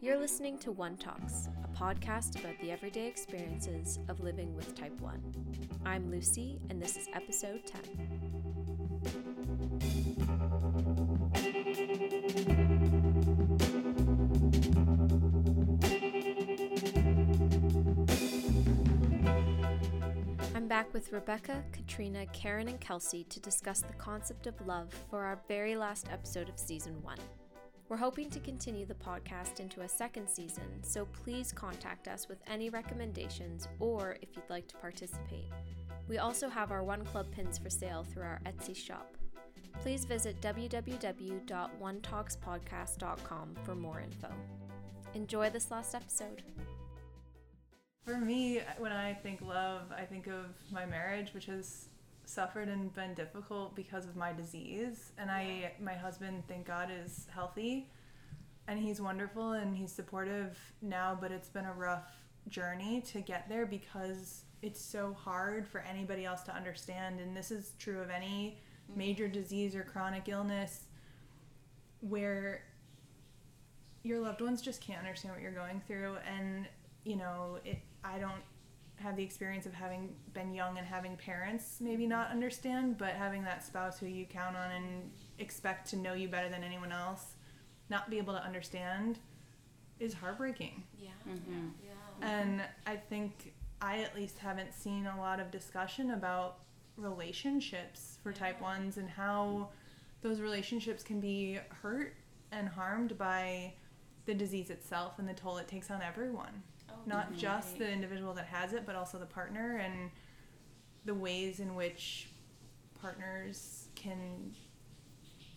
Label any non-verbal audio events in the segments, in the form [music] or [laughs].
You're listening to One Talks, a podcast about the everyday experiences of living with type 1. I'm Lucy, and this is episode 10. I'm back with Rebecca, Katrina, Karen, and Kelsey to discuss the concept of love for our very last episode of season 1. We're hoping to continue the podcast into a second season, so please contact us with any recommendations or if you'd like to participate. We also have our One Club pins for sale through our Etsy shop. Please visit www.onetalkspodcast.com for more info. Enjoy this last episode. For me, when I think love, I think of my marriage, which has suffered and been difficult because of my disease and i my husband thank god is healthy and he's wonderful and he's supportive now but it's been a rough journey to get there because it's so hard for anybody else to understand and this is true of any mm-hmm. major disease or chronic illness where your loved ones just can't understand what you're going through and you know it i don't have the experience of having been young and having parents maybe not understand, but having that spouse who you count on and expect to know you better than anyone else, not be able to understand is heartbreaking. Yeah. Mm-hmm. Yeah. And I think I at least haven't seen a lot of discussion about relationships for yeah. type 1s and how those relationships can be hurt and harmed by the disease itself and the toll it takes on everyone not mm-hmm. just the individual that has it, but also the partner and the ways in which partners can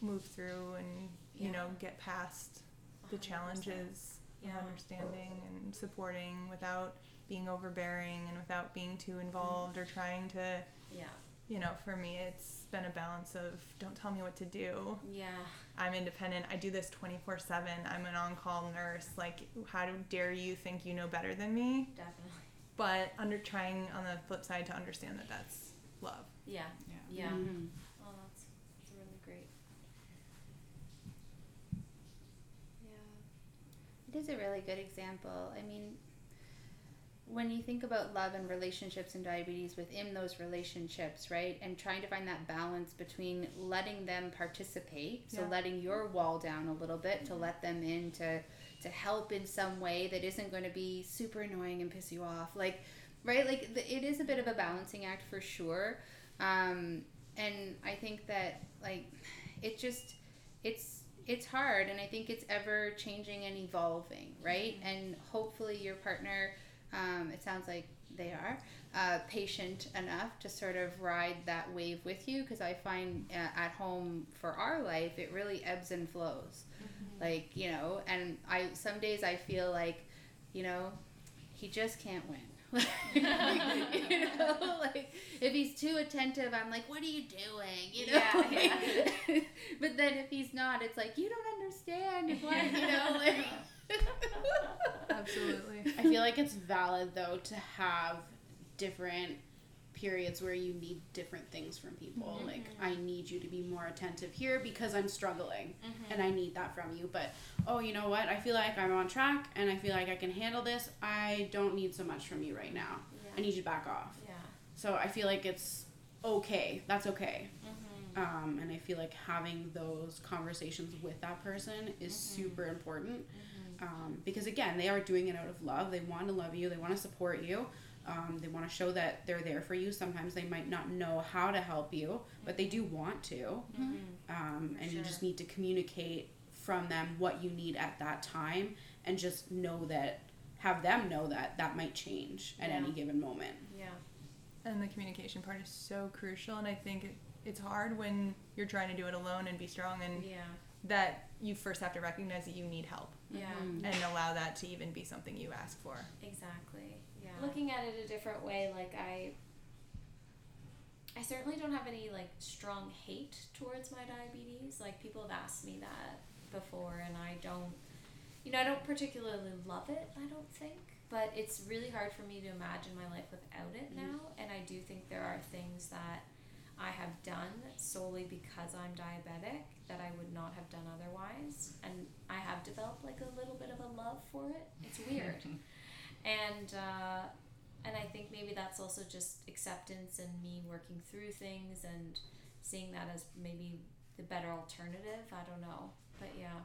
move through and you yeah. know get past the challenges yeah. of understanding and supporting without being overbearing and without being too involved or trying to yeah you know, for me, it's been a balance of don't tell me what to do. Yeah. I'm independent. I do this 24 7. I'm an on call nurse. Like, how dare you think you know better than me? Definitely. But under trying on the flip side to understand that that's love. Yeah. Yeah. Yeah. Mm-hmm. Oh, that's, that's really great. Yeah. It is a really good example. I mean, when you think about love and relationships and diabetes within those relationships, right? And trying to find that balance between letting them participate, so yeah. letting your wall down a little bit mm-hmm. to let them in to to help in some way that isn't going to be super annoying and piss you off. Like, right? Like the, it is a bit of a balancing act for sure. Um, and I think that like it just it's it's hard and I think it's ever changing and evolving, right? Mm-hmm. And hopefully your partner um, it sounds like they are uh, patient enough to sort of ride that wave with you because I find uh, at home for our life it really ebbs and flows, mm-hmm. like you know. And I some days I feel like, you know, he just can't win. [laughs] you know, [laughs] like if he's too attentive, I'm like, "What are you doing?" You know. Yeah, yeah. [laughs] but then if he's not, it's like you don't understand. If what you know, like. Absolutely. I feel like it's valid though to have different periods where you need different things from people. Mm-hmm. Like I need you to be more attentive here because I'm struggling mm-hmm. and I need that from you. But oh, you know what? I feel like I'm on track and I feel like I can handle this. I don't need so much from you right now. Yeah. I need you to back off. Yeah. So I feel like it's okay. That's okay. Mm-hmm. Um, and I feel like having those conversations with that person is mm-hmm. super important mm-hmm. Um, because again, they are doing it out of love. They want to love you. They want to support you. Um, they want to show that they're there for you. Sometimes they might not know how to help you, but they do want to. Mm-hmm. Um, and sure. you just need to communicate from them what you need at that time and just know that, have them know that that might change at yeah. any given moment. Yeah. And the communication part is so crucial. And I think it, it's hard when you're trying to do it alone and be strong and yeah. that you first have to recognize that you need help. Yeah. And allow that to even be something you ask for. Exactly. Yeah. Looking at it a different way, like I I certainly don't have any like strong hate towards my diabetes. Like people have asked me that before and I don't you know, I don't particularly love it, I don't think but it's really hard for me to imagine my life without it mm-hmm. now. And I do think there are things that I have done solely because I'm diabetic that I would not have done otherwise. And I have developed like a little bit of a love for it. It's weird, [laughs] and uh, and I think maybe that's also just acceptance and me working through things and seeing that as maybe the better alternative. I don't know, but yeah.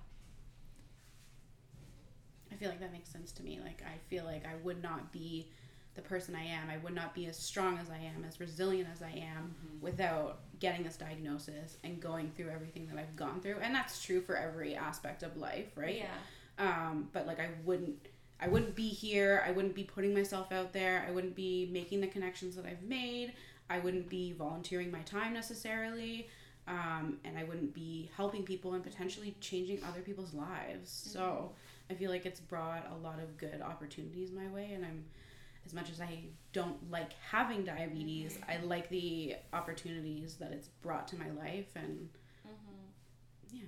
I feel like that makes sense to me. Like I feel like I would not be the person I am. I would not be as strong as I am, as resilient as I am mm-hmm. without getting this diagnosis and going through everything that I've gone through. And that's true for every aspect of life, right? Yeah. Um, but like I wouldn't I wouldn't be here. I wouldn't be putting myself out there. I wouldn't be making the connections that I've made. I wouldn't be volunteering my time necessarily. Um, and I wouldn't be helping people and potentially changing other people's lives. Mm-hmm. So I feel like it's brought a lot of good opportunities my way, and I'm as much as I don't like having diabetes, I like the opportunities that it's brought to my life, and mm-hmm. yeah.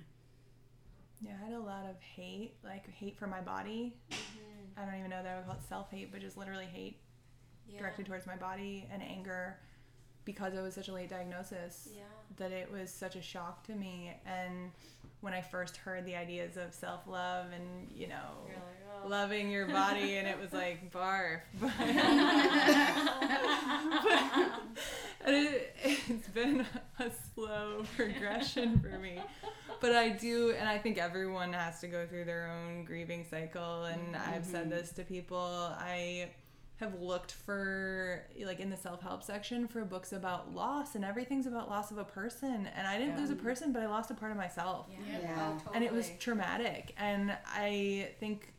Yeah, I had a lot of hate, like hate for my body. Mm-hmm. I don't even know that I would call it self hate, but just literally hate yeah. directed towards my body and anger because it was such a late diagnosis. Yeah. That it was such a shock to me. And when I first heard the ideas of self love and, you know, like, oh. loving your body, and it was like [laughs] barf. [laughs] but, [laughs] and it, it's been a slow progression for me. But I do, and I think everyone has to go through their own grieving cycle. And mm-hmm. I've said this to people. I have looked for like in the self-help section for books about loss and everything's about loss of a person and i didn't yeah. lose a person but i lost a part of myself yeah, yeah. Oh, totally. and it was traumatic and i think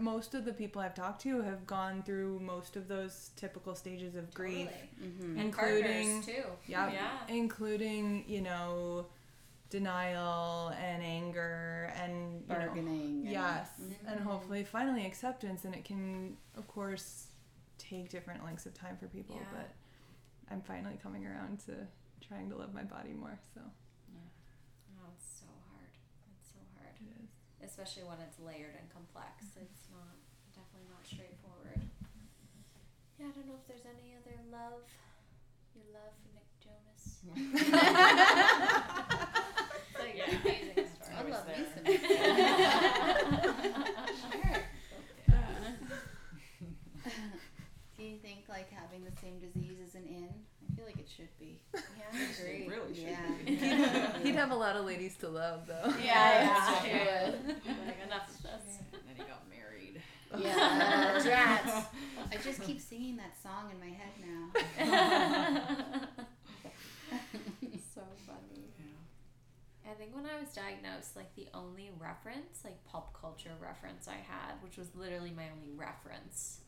most of the people i've talked to have gone through most of those typical stages of totally. grief mm-hmm. including too yeah, yeah including you know denial and anger and bargaining know, yes mm-hmm. and hopefully finally acceptance and it can of course take different lengths of time for people, yeah. but I'm finally coming around to trying to love my body more. So. Yeah. Oh, it's so hard. It's so hard. It is. Especially when it's layered and complex. Mm-hmm. It's not definitely not straightforward. Yeah, I don't know if there's any other love. Your love for Nick Jonas. [laughs] [laughs] like yeah. amazing story. I love me some. [laughs] think like having the same disease as an inn? I feel like it should be. Yeah, I [laughs] agree. It really should yeah. be. He'd, [laughs] he'd have a lot of ladies to love though. Yeah, yeah, yeah. like [laughs] enough of this. And then he got married. Yeah, rats. I just keep singing that song in my head now. so funny. I think when I was diagnosed, like the only reference, like pop culture reference I had, which was literally my only reference,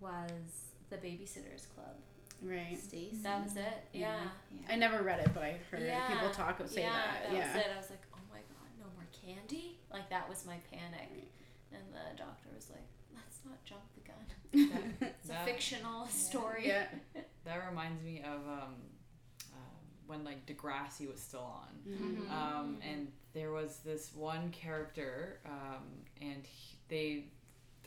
was the Babysitters Club. Right. Stacey. That was it. Yeah. yeah. I never read it, but I heard yeah. people talk say yeah, that. that yeah. was it. I was like, oh my god, no more candy. Like that was my panic, and the doctor was like, let's not jump the gun. [laughs] That, it's that, a fictional story. Yeah. [laughs] that reminds me of um, um, when like Degrassi was still on, mm-hmm. um, and there was this one character, um, and he, they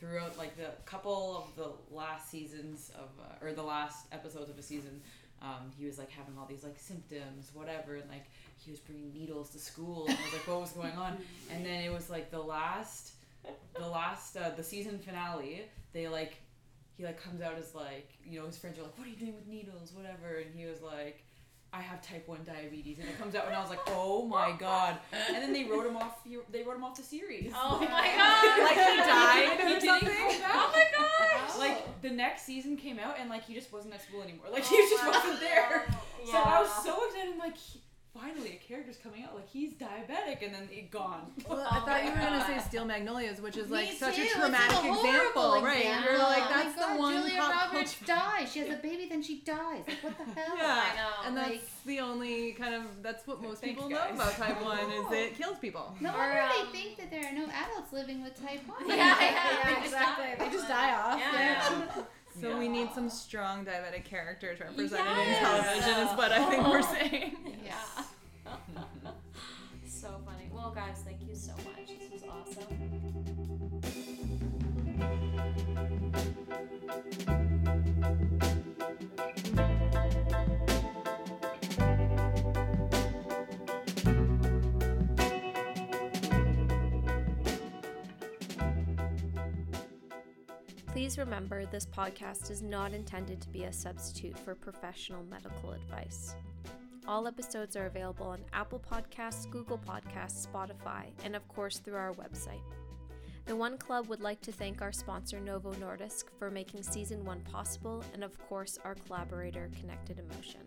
throughout like the couple of the last seasons of uh, or the last episodes of a season um, he was like having all these like symptoms whatever and like he was bringing needles to school and I was like what was going on? And then it was like the last the last uh, the season finale they like he like comes out as like you know his friends are like what are you doing with needles? Whatever and he was like I have type one diabetes, and it comes out, and I was like, oh my god! And then they wrote him off. They wrote him off the series. Oh my god! like he [laughs] died or he something. Oh my gosh! Like the next season came out, and like he just wasn't at school anymore. Like he oh just wasn't there. Yeah. [laughs] So I was so excited. I'm like, finally a character's coming out like he's diabetic and then it gone. Well, I thought you were gonna say [laughs] Steel Magnolias, which is like Me such too. a traumatic a example, example, right? You're like that's oh the one. Julia Roberts dies. She has a baby, then she dies. Like what the [laughs] hell? Yeah, I know. And that's the only kind of that's what most people guys. know about type one is [laughs] it kills people. No wonder um, they think that there are no adults living with type one. Yeah, yeah, yeah exactly. They just die off. Yeah. So yeah. we need some strong diabetic characters represented yes. in television, is what I think we're saying. [laughs] Yeah. [laughs] so funny. Well, guys, thank you so much. This was awesome. Please remember this podcast is not intended to be a substitute for professional medical advice. All episodes are available on Apple Podcasts, Google Podcasts, Spotify, and of course through our website. The One Club would like to thank our sponsor Novo Nordisk for making season one possible, and of course our collaborator Connected Emotion.